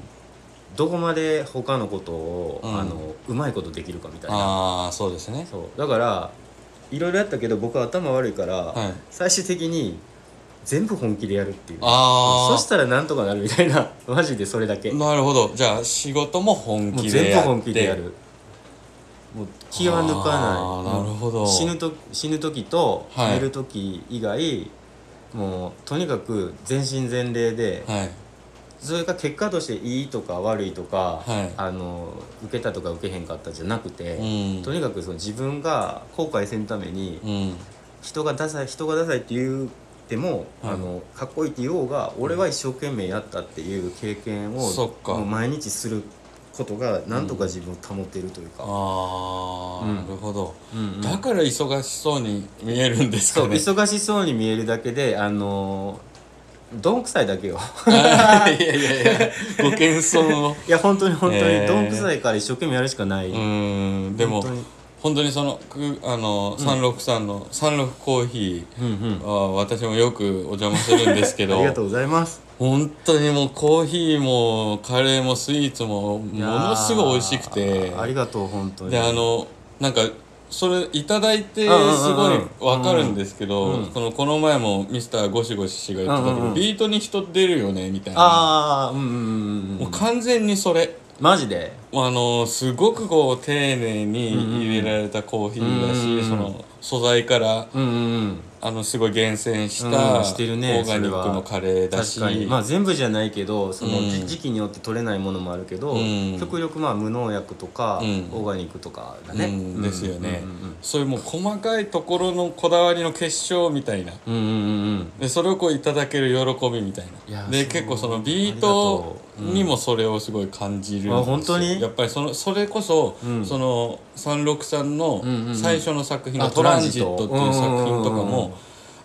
どこまで他のことを、うん。あのうまいことできるかみたいな。ああそうですね。そう。だからいろいろやったけど僕は頭悪いから、はい。最終的に全部本気でやるっていう。ああそしたらなんとかなるみたいな。マジでそれだけ。もなるほど。じゃあ仕事も本う気でやって。全部本気でやるもう気は抜かない。なるほど。死ぬと死ぬ時とはい。寝る時以外、もうとにかく全身全霊で、はい。それが結果としていいとか悪いとか、はい。あの受けたとか受けへんかったじゃなくて、うん。とにかくその自分が後悔せんために、うん。人がダサい人がダサいって言っても、はい。あのかっこいいって言おうが俺は一生懸命やったっていう経験をそっか。もう毎日することがなんとか自分を保っているというか、ああ、うん。なるほど、うんうん。だから忙しそうに見えるんですそう忙しそうに見えるだけであのどんくさいだけよ。いやいやいや。ご謙遜を。いや本当に本当に、えー。どんくさいから一生懸命やるしかない、うーん。でも本当に本当にそのくあの363の36コーヒうんうん。ーは私もよくお邪魔するんですけ あどりがとうございます。本当にもうコーヒーもカレーもスイーツもものすごい美味しくて。ありがとう本当に。であのなんかそれいただいてすごいわかるんですけど、うんこのこの前もミスターゴシゴシ氏が言ってたけど、ビートに人出るよねみたいな。ああうんうんうんうん。もう完全にそれマジで？あのすごくこう丁寧に入れられたコーヒーだし、うんうんうんその素材からうんうんうん。あのすごい厳選しうた、んしてるねオーガニックのカレーだし。まあ全部じゃないけどそのうん。時時期によって取れないものもあるけど、うん。極力まあ無農薬とか、うん。オーガニックとかだね、うん。ですよね、うんうんそういうもう細かいところのこだわりの結晶みたいな。うんうんうんうん。でそれをこういただける喜びみたいな。で結構そのビートにもそれをすごい感じるんですよ。あ本当に？やっぱりそのそれこそ、うん。その363のうんうんうん。最初の作品あの「ト。ランジット」っていう作品とかうんうんうんうん。も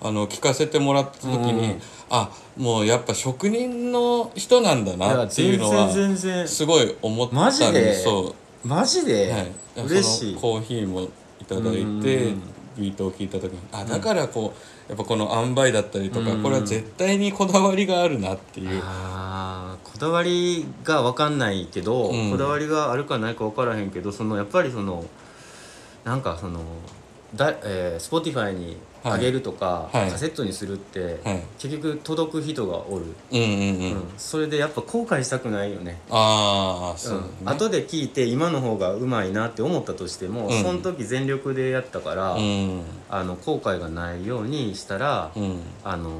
あの聞かせてもらった時に、うんうんあもうやっぱ職人の人なんだいなやっていうの全然は全然。すごい思ったんマジで？そう。マジで、はい、嬉しい。コーヒーもいただいて、うんうんうんビートを聞いた時に。あだからこうやっぱこの塩梅だったりとか、うん。うんこれは絶対にこだわりがあるなっていう。こだわりが分かんないけど、うん。こだわりがあるかないか分からへんけどそのやっぱりそのなんかそのだ、えー、Spotify にあげるとか、はい。カセットにするって、はい。結局届く人がおる、うんうんうん、うん。それでやっぱ後悔したくないよね。ああそうう、ん。ね後で聞いて今の方がうまいなって思ったとしても、うん。その時全力でやったから、うん。あの後悔がないようにしたら、うん。あの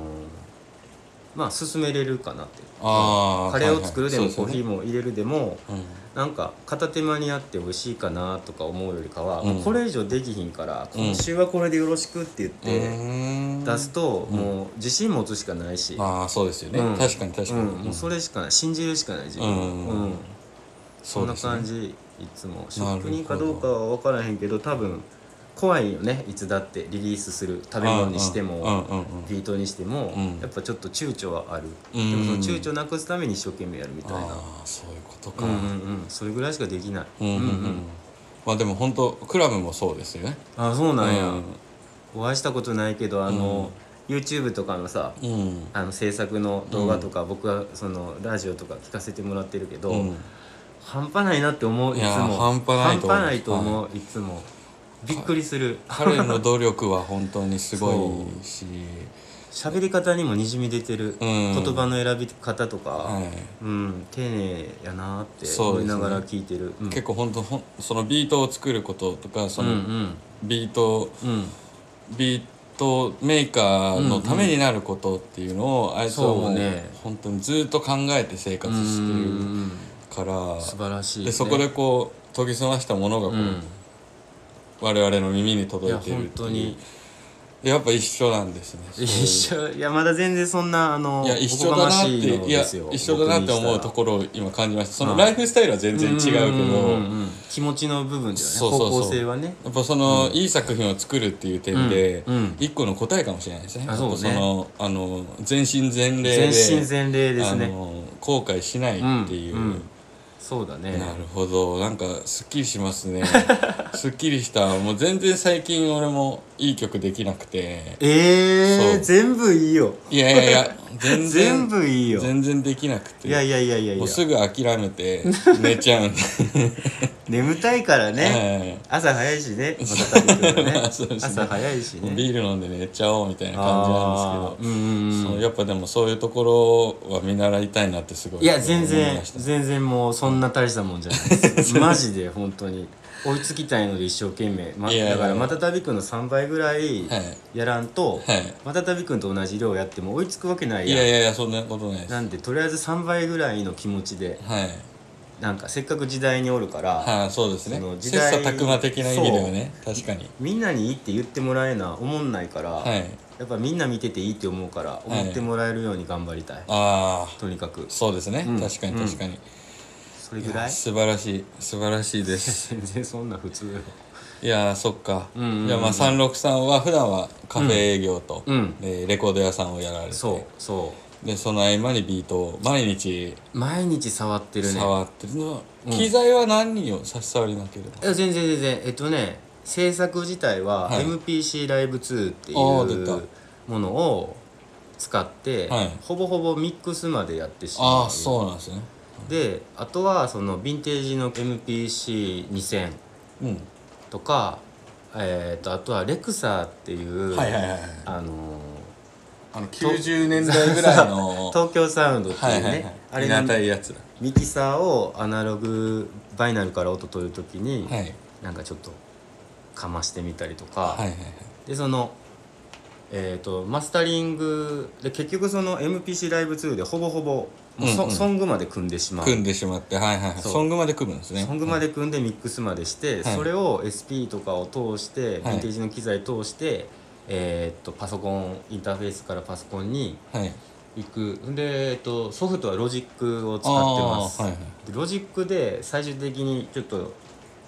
まあ進めれるかなって。あーカレーを作るでもコーはいはいヒーも入れるでもそうですねなんか片手間にやって美味しいかなとか思うよりかは、うん。これ以上できひんから、うん。今週はこれでよろしくって言ってうん出すと、もう自信持つしかないし、ああそうですよね、うん。確かに確かに、うん、もうそれしかない。信じるしかない自分。をうんうん。そんな感じ。いつも。職人かどうかは分からへんけど多分怖いよねいつだってリリースする食べ物にしても、うんうんうんうんビートにしても、うん。やっぱちょっと躊躇はある、うん。でもその躊躇なくすために一生懸命やるみたいな。ああそういうことか、うんうんうん。それぐらいしかできない。うんうんうん。まあでも本当クラブもそうですよね。あそうなんや、うん。お会いしたことないけどあの、YouTube とかのさうん。あの制作の動画とか、僕はそのラジオとか聞かせてもらってるけど、うん。半端ないなって思ういつも。半端ないと思う、い、つもびっくりする。彼の努力は本当にすごいし。喋り方にもにじみ出てる、うん。言葉の選び方とか、はい。うん丁寧やなって思いながら聞いてる、うん。結構本当ほんそのビートを作ることとかそうんうのん。ビート、うん。ビートメーカーのためになることっていうのをあいつはもそううね。本当にずっと考えて生活してるうんから素晴らしい、ね、でそこでこう研ぎ澄ましたものがこう、うん我々の耳に届いてるっていう。いや本当に。やっぱ一緒なんですね。一緒。いやまだ全然そんなあのいや一緒だなっていや一緒だなって思うとろころを今感じました。そのうんライフスタイルは全然違うけど。気持ちの部分ではねそうそうそう。方向性はね。やっぱその、いい作品を作るっていう点で、うんうん。一個の答えかもしれないですね。ね。やっぱのあの全身全霊で全身全霊ですね。後悔しないっていう、んんそうだね。なるほど。なんかすっきりしますね。すっきりした。もう全然最近俺もいい曲できなくて。えー、そう。全部いいよ。いやいやいや 全然全部いいよ。全然できなくて。いやいやいやいや。もうすぐ諦めて 寝ちゃう。んで眠たいからね。はい朝早いしねまね。朝早いしね。ビール飲んで寝ちゃおうみたいな感じなんですけど。そううんやっぱでもそういうところは見習いたいなってすごいいや全然全然もうそんな大したもんじゃないです。マジで本当に追いつきたいので一生懸命、ま、いやいやだからまたたびくんの3倍ぐらいはい。やらんと、はい。またたびくんと同じ量やっても追いつくわけないやん。いやいやいやそんなことないです。なんでとりあえず3倍ぐらいの気持ちではい。なんかせっかく時代におるから、はいそうですね。その時切代磋琢磨的な意味ではね。確かに。みんなにいいって言ってもらえな思んないから、はい。やっぱみんな見てていいって思うから思ってもらえるように頑張りたい、ああとにかく。そうですね、うん。確かに確かに、それぐらい？素晴らしい。素晴らしいです。全然そんな普通。よいやーそっか、うんうんうん。じゃあまあ363は普段はカフェ営業と、うん。でレコード屋さんをやられて。そうそでその合間にビートを毎日？う毎日触ってるね。触ってる。の、うん。機材は何を差し障りなければ？いや全然全然。えっとね制作自体ははい。MPC ライブ2っていうものを使って、はい。ほぼほぼミックスまでやってしまう。ああそうなんですねであとはそのヴィンテージの MPC2000 うん。とかえー、とあとはレクサーっていう、はいはいはいはい。あのーあの90年代ぐらいの 東京サウンドっていうね、あれのいやつだ。ミキサーをアナログバイナルから音取るときに、はい。なんかちょっとかましてみたりとか、はいはいはい。でそのえー、とマスタリングで結局その MPC ライブ2でほぼほぼもうソ,、うん。うんソングまで組んでしまう。組んでしまってはいはいはい。ソングまで組むんですね。ソングまで組んでミックスまでして、はい。それを SP とかを通して、はい。ヴィンテージの機材通して、えー、とパソコンインターフェースからパソコンにはい。行く。で、えー、とソフトはロジックを使ってます、はいはい。でロジックで最終的にちょっと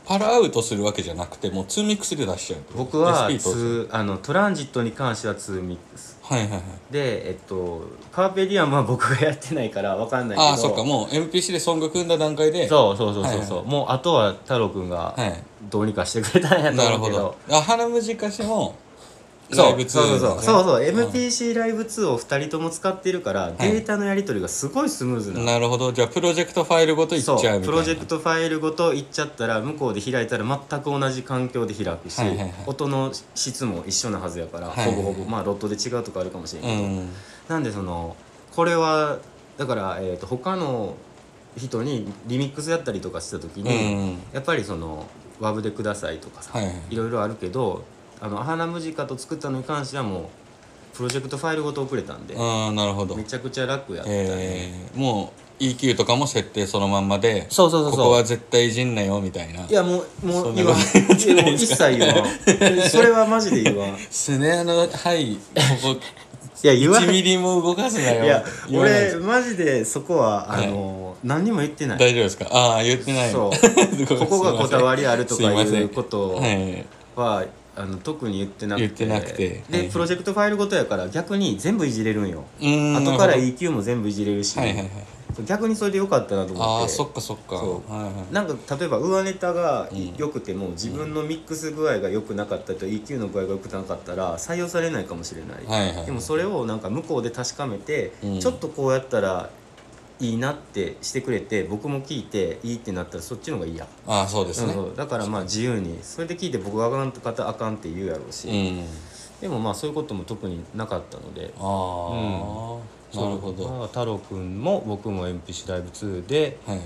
パラアウトするわけじゃなくてもう2ミックスで出しちゃう僕はあのトランジットに関しては2ミックスはいはいはい。でえっと Carpe Diem は僕がやってないから分かんないけど。ああそっかもう MPC でソング組んだ段階で。そうそうそうそうそう、はいはいもうあとは太郎くんがはい。どうにかしてくれたんやとなるほ思うけど。ど。あ花ムジカシもライブ2そうそうそう。そうそう、ですね MPC ライブ2を2人とも使ってるから、データのやり取りがすごいスムーズななるほど。じゃあプロジェクトファイルごといっちゃうみたいな。そう。プロジェクトファイルごといっちゃったら向こうで開いたら全く同じ環境で開くし、はいはいはい。音の質も一緒なはずやから、はいはいはい。ほぼほぼ。まあロットで違うとかあるかもしれんけど、うん。なんでそのこれはだから、えー、と他の人にリミックスやったりとかした時に、うん。やっぱりその「ワブでください」とかさ、はいはい。いろいろあるけどあの花ムジカと作ったのに関してはもうプロジェクトファイルごと送れたんでああなるほど。めちゃくちゃ楽やったね、えー、もう EQ とかも設定そのまんまでそうそうそうそう。ここは絶対いじんなよみたいな。いやもうもうん言わん一切言わん。それはマジで言わん。いスネアのはいここ や言わん。1ミいリも動かすなよ。いで俺すマジでそこはあはい。の、何にも言ってない。大丈夫ですか？ああ言ってない。そう。こここがこだわりあるとかいうことはいはあの特に言ってなくて。言ってなくて。で、はい。プロジェクトファイルごとやから逆に全部いじれるんよ。後から EQ も全部いじれるし、はいはいはい。逆にそれでよかったなと思って。ああそっかそっか。そう。はいはいなんか例えば上ネタがうん良くても、自分のミックス具合が良くなかったと EQ の具合が良くなかったら採用されないかもしれない、はいはい。でもそれをなんか向こうで確かめて、うん。ちょっとこうやったらいいなってしてくれて僕も聞いていいってなったらそっちの方がいいや。ああそうですね。そうそうだからまあ自由に。それで聞いて僕があかん方あかんって言うやろうし、うん。でもまあそういうことも特になかったので。ああ、なるほど。まあ太郎くんも僕も MP4 ライブ2ではい。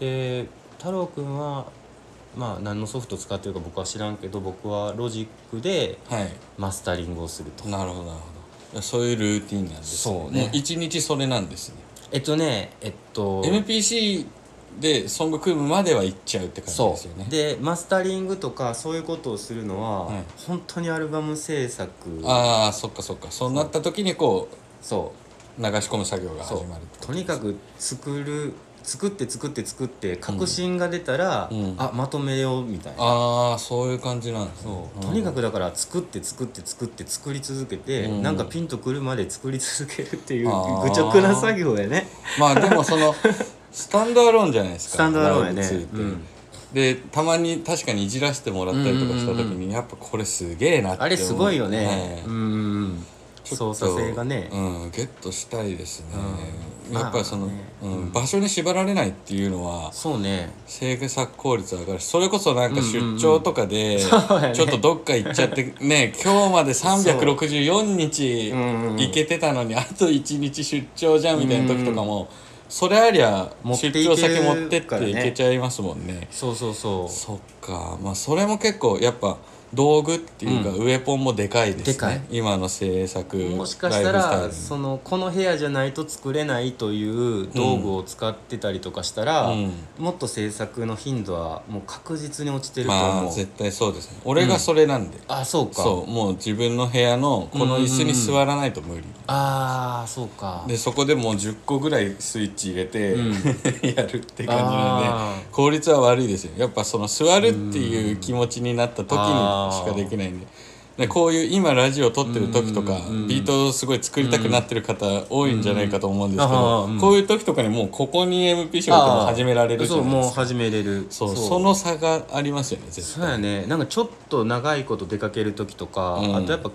で太郎くんはまあ何のソフト使ってるか僕は知らんけど僕はロジックではい。マスタリングをすると。なるほどなるほど。そういうルーティンなんですそうね。もう一日それなんですねえっとねえっと MPC でソング組むまでは行っちゃうって感じそですよね。う。でマスタリングとかそういうことをするのは、はい。本当にアルバム制作ああそっかそっか。そうなった時にこそう。流し込む作業が始まるとにかく作る作って作って作って確信が出たら、うん。あまとめようみたいな。ああそういう感じなんですね。そう。とにかくだから作って作って作って作り続けて、うん。なんかピンとくるまで作り続けるっていうあー。愚直な作業やね。まあでもその スタンドアローンじゃないですか。スタンドアローンやね。ライブ2って。うん。でたまに確かにいじらせてもらったりとかした時に、うん。うんやっぱこれすげえなって思う。あれすごいよね、はいうんうんうん。ちょっと操作性がね、うん、ゲットしたいですね、うんやっぱりその、まあね。うん場所に縛られないっていうのはそうね。制作効率上がるしそれこそなんか出張とかで、そうやね。ちょっとどっか行っちゃって ね今日まで364日うんう。ん行けてたのにあと1日出張じゃんみたいな時とかも、それありゃ出張先持ってってからね。行けちゃいますもんね。そうそうそう。そっか。まあそれも結構やっぱ道具っていうか、うウェポンもでかいですね。今の制作もしかしたらそのこの部屋じゃないと作れないという道具を使ってたりとかしたら、うん。もっと制作の頻度はもう確実に落ちてると思う、まあ絶対そうですね。俺がそれなんで、あそうか。そう。もう自分の部屋のこの椅子に座らないと無理、ああそうか。でそこでもう10個ぐらいスイッチ入れて、うん。やるって感じなんであ効率は悪いですよ。やっぱその座るっていう気持ちになった時にしかできないんで。でこういう今ラジオ撮ってる時とかうんビートをすごい作りたくなってる方多いんじゃないかと思うんですけどこういう時とかにもうここに MP ショーも始められるじそうもう始めれる。そう。その差がありますよね絶そうやね。なんかちょっと長いこと出かける時とか、うん。あとやっぱ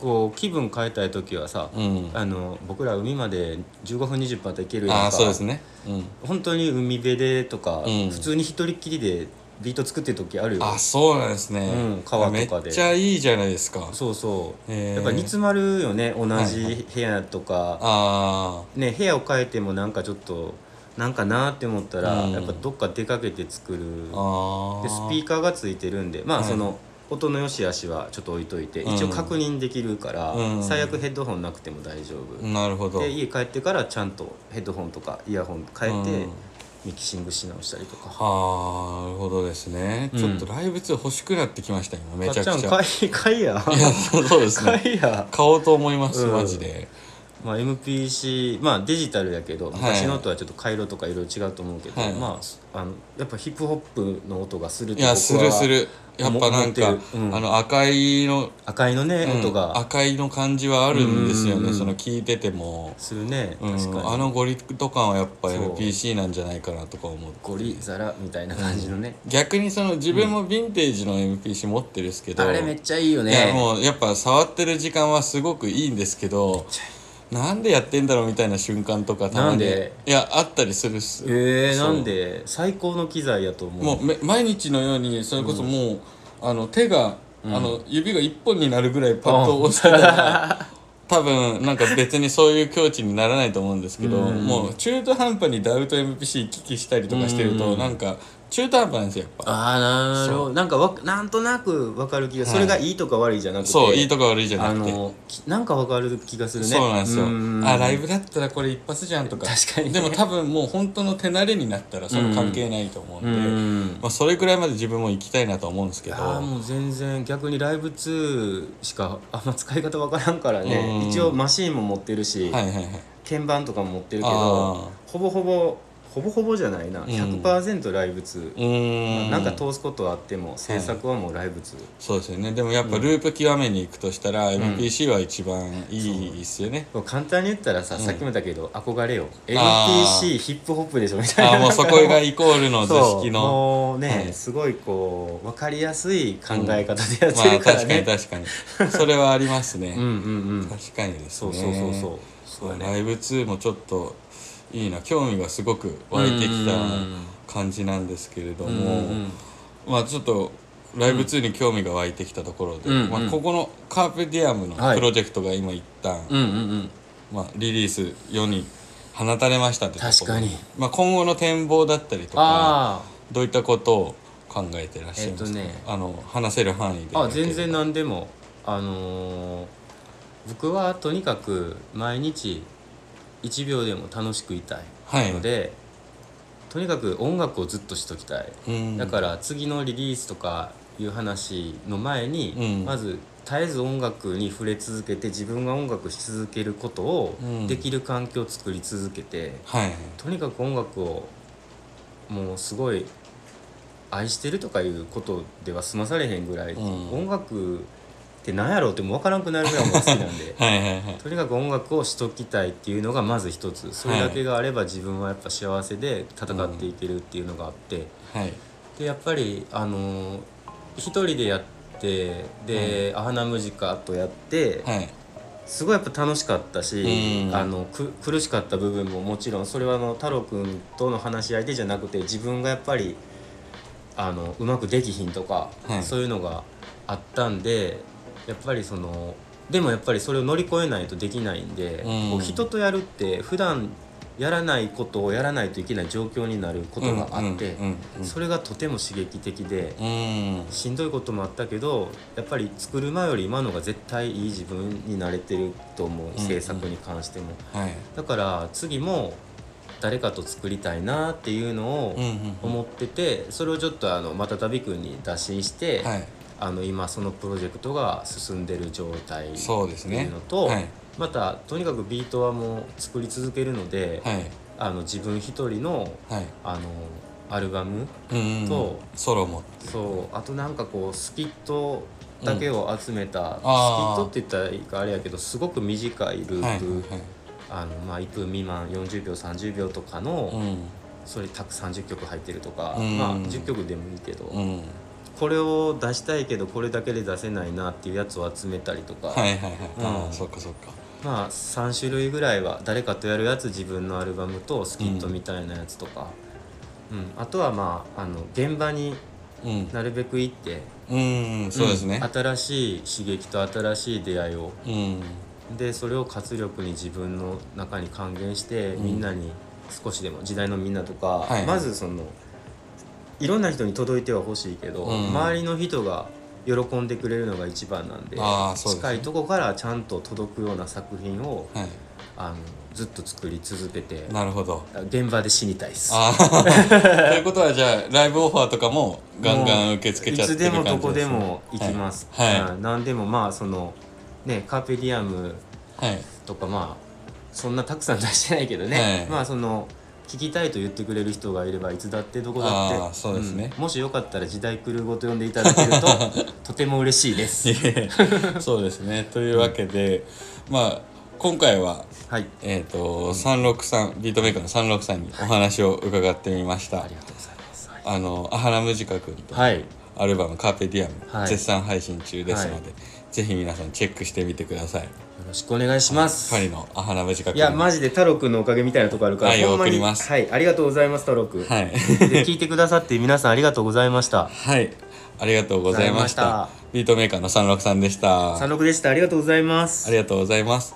こう気分変えたい時はさ、うん。あの僕ら海まで15分20分あったら行けるやんか。ああそうですね。うん。本当に海辺でとか、うん。普通に一人っきりでビート作ってる時あるよ。あそうなんですね、うん川とかで。めっちゃいいじゃないですか。そうそう、へー。やっぱ煮詰まるよね同じ部屋とか、あね部屋を変えてもなんかちょっとなんかなって思ったら、うん。やっぱどっか出かけて作る。ーあー。でスピーカーがついてるんでまあはい。その、音の良し悪しはちょっと置いといて、うん。一応確認できるから、うん。最悪ヘッドホンなくても大丈夫、なるほど。で家帰ってからちゃんとヘッドホンとかイヤホン変えて、うんミキシングし直したりとか。はあなるほどですね、うん。ちょっとライブ2欲しくなってきました今めちゃくちゃ。買い買いや。いやそうですね。買いや。買おうと思います、うん。マジで。まあ MPC まあデジタルやけど昔の音はちょっと回路とかいろいろ違うと思うけど、はい。まああのやっぱヒップホップの音がするっていやするするやっぱなんかうん。あの赤いの、赤いのね、うん音が。赤いの感じはあるんですよね、その聞いてても、するねうん確かに、あのゴリッと感はやっぱそう。MPC なんじゃないかなとか思って。ゴリザラみたいな感じのね、逆にその自分もヴィンテージの MPC 持ってるんですけど、あれめっちゃいいよね。もうやっぱ触ってる時間はすごくいいんですけどなんでやってんだろうみたいな瞬間とかたまに。なんで？いやあったりするっす。えー、そう。なんで？最高の機材やと思う。もうめ毎日のようにそれこそもう、あの手が、あの指が一本になるぐらいパッと押してたら、多分なんか別にそういう境地にならないと思うんですけど、うん。もう中途半端にダウト MPC 行き来したりとかしてると、うん。なんか中途半端なんですよやっぱ。ああなるほど。なんかわなんとなくわかる気が、それがいいとか悪いじゃなくて。そういいとか悪いじゃあなくて。のきなんかわかる気がするね。そうなんですよ。ん。あライブだったらこれ一発じゃんとか。確かに。ねでも多分もう本当の手慣れになったらその関係ないと思うんで、うん。まあ、それぐらいまで自分も行きたいなと思うんですけど。ああもう全然逆にライブ2しかあんま使い方わからんからね。うん。一応マシーンも持ってるし、はいはいはい。鍵盤とかも持ってるけあどほぼほぼほぼほぼじゃないな、ん。100%ライブ2、うーん。なんか通すことはあっても制作はもうライブ2、そうですよね。でもやっぱループ極めに行くとしたら、MPC は一番いいですよね、簡単に言ったらさ、さっきも言ったけど憧れよ。あー。NPC ヒップホップでしょみたいな。ああもうそこがイコールの図式の。もうね、はい。すごいこう分かりやすい考え方でやっまあてるから確かにね、確かに。それはありますね、うんうんうん。確かにですね。そうそうそうそう。そうやね。ライブ2もちょっといいな興味がすごく湧いてきた感じなんですけれども、まあちょっとライブ2に興味が湧いてきたところで、うんうん。まあ、ここのカーペディアムのはいプロジェクトが今一旦、うんうんうん。まあ、リリース世に放たれましたってところ確かに。まあ、今後の展望だったりとかあどういったことを考えてらっしゃいますか、えっとね。あの話せる範囲でああ全然何でも。あのー僕はとにかく毎日1秒でも楽しくいたいはい。ので、とにかく音楽をずっとしときたい、うん。だから次のリリースとかいう話の前に、うん。まず絶えず音楽に触れ続けて自分が音楽し続けることをうん。できる環境を作り続けて、はい。とにかく音楽をもうすごい愛してるとかいうことでは済まされへんぐらい、うん。音楽って何やろうってもう分からんくなるぐらい音楽好きなんで。はいはいはい。とにかく音楽をしときたいっていうのがまず一つ。それだけがあれば自分はやっぱ幸せで戦っていけるっていうのがあって、はい。でやっぱりあの一人でやってで「アハナムジカ」とやって、はい。すごいやっぱ楽しかったし、うん。あのく苦しかった部分ももちろんそれはあの太郎くんとの話し相手じゃなくて自分がやっぱりあのうまくできひんとか、はい。そういうのがあったんでやっぱりそのでもやっぱりそれを乗り越えないとできないんで、うん。こう人とやるって普段やらないことをやらないといけない状況になることがあって、それがとても刺激的で。うん。しんどいこともあったけどやっぱり作る前より今のが絶対いい自分になれてると思う、ん制作に関しても。はい。だから次も誰かと作りたいなっていうのを思っててそれをちょっとあのまたたびくんに打診して、はいあの今そのプロジェクトが進んでる状態ってそうですね。いうのと、はい。またとにかくビートはもう作り続けるので、はい。あの自分一人のはい。あのアルバムうんうんとソロもそうあとなんかこうスキットだけを集めた、スキあー。ットって言ったらいいかあれやけどすごく短いループ、はいはいあのまあ1分未満40秒30秒とかの、うん。それたく30曲入ってるとか、うん。まあ10曲でもいいけど、うんこれを出したいけどこれだけで出せないなっていうやつを集めたりとか、はいはいはい。あうそっかそっか。まあ3種類ぐらいは誰かとやるやつ自分のアルバムとスキットみたいなやつとか、うん。あとはまああの現場にうん。なるべく行って。うんそうですね。ん新しい刺激と新しい出会いを。うん。でそれを活力に自分の中に還元して、みんなに少しでも時代のみんなとか、はい。まずそのいろんな人に届いてはほしいけど、うん。周りの人が喜んでくれるのが一番なんであーそうですね。近いとこからちゃんと届くような作品をはい。あのずっと作り続けてなるほど。現場で死にたいっす。ということはじゃあライブオファーとかもガンガン受け付けちゃっていつでる感じもどこでねも行きます。はい。はいうん何でもまあそのねカーペディアムはい。とかまあそんなたくさん出してないけどね、はい。まあその聞きたいと言ってくれる人がいればいつだってどこだって。そうですね。ん。もしよかったら時代来るごと呼んでいただけると とても嬉しいです。そうですね。というわけで、まあ今回ははい。えっ、と363ビートメーカーの363にお話を伺ってみました。ありがとうございます。あのアハラムジカ君とはい。アルバム「カーペディアム」はい。絶賛配信中ですので、はい。ぜひ皆さんチェックしてみてください。よろしくお願いします。パリのアハラムジいやマジで太郎くんのおかげみたいなとこあるから愛をほんまに送ります。はいありがとうございます太郎くん、はい。で聞いてくださって皆さんありがとうございました。はい。ありがとうございました。ビートメーカーの363でした。佐野でした。ありがとうございます。ありがとうございます、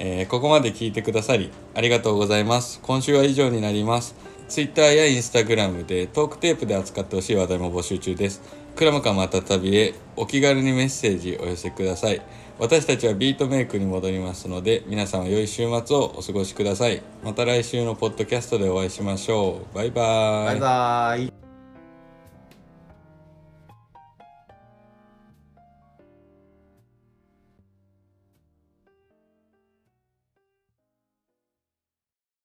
えーここまで聞いてくださりありがとうございます。今週は以上になります。Twitter や Instagram でトークテープで扱ってほしい話題も募集中です。クラムかまた旅へお気軽にメッセージお寄せください私たちはビートメイクに戻りますので皆さんは良い週末をお過ごしください。また来週のポッドキャストでお会いしましょう。バイバーイ。バイバイ。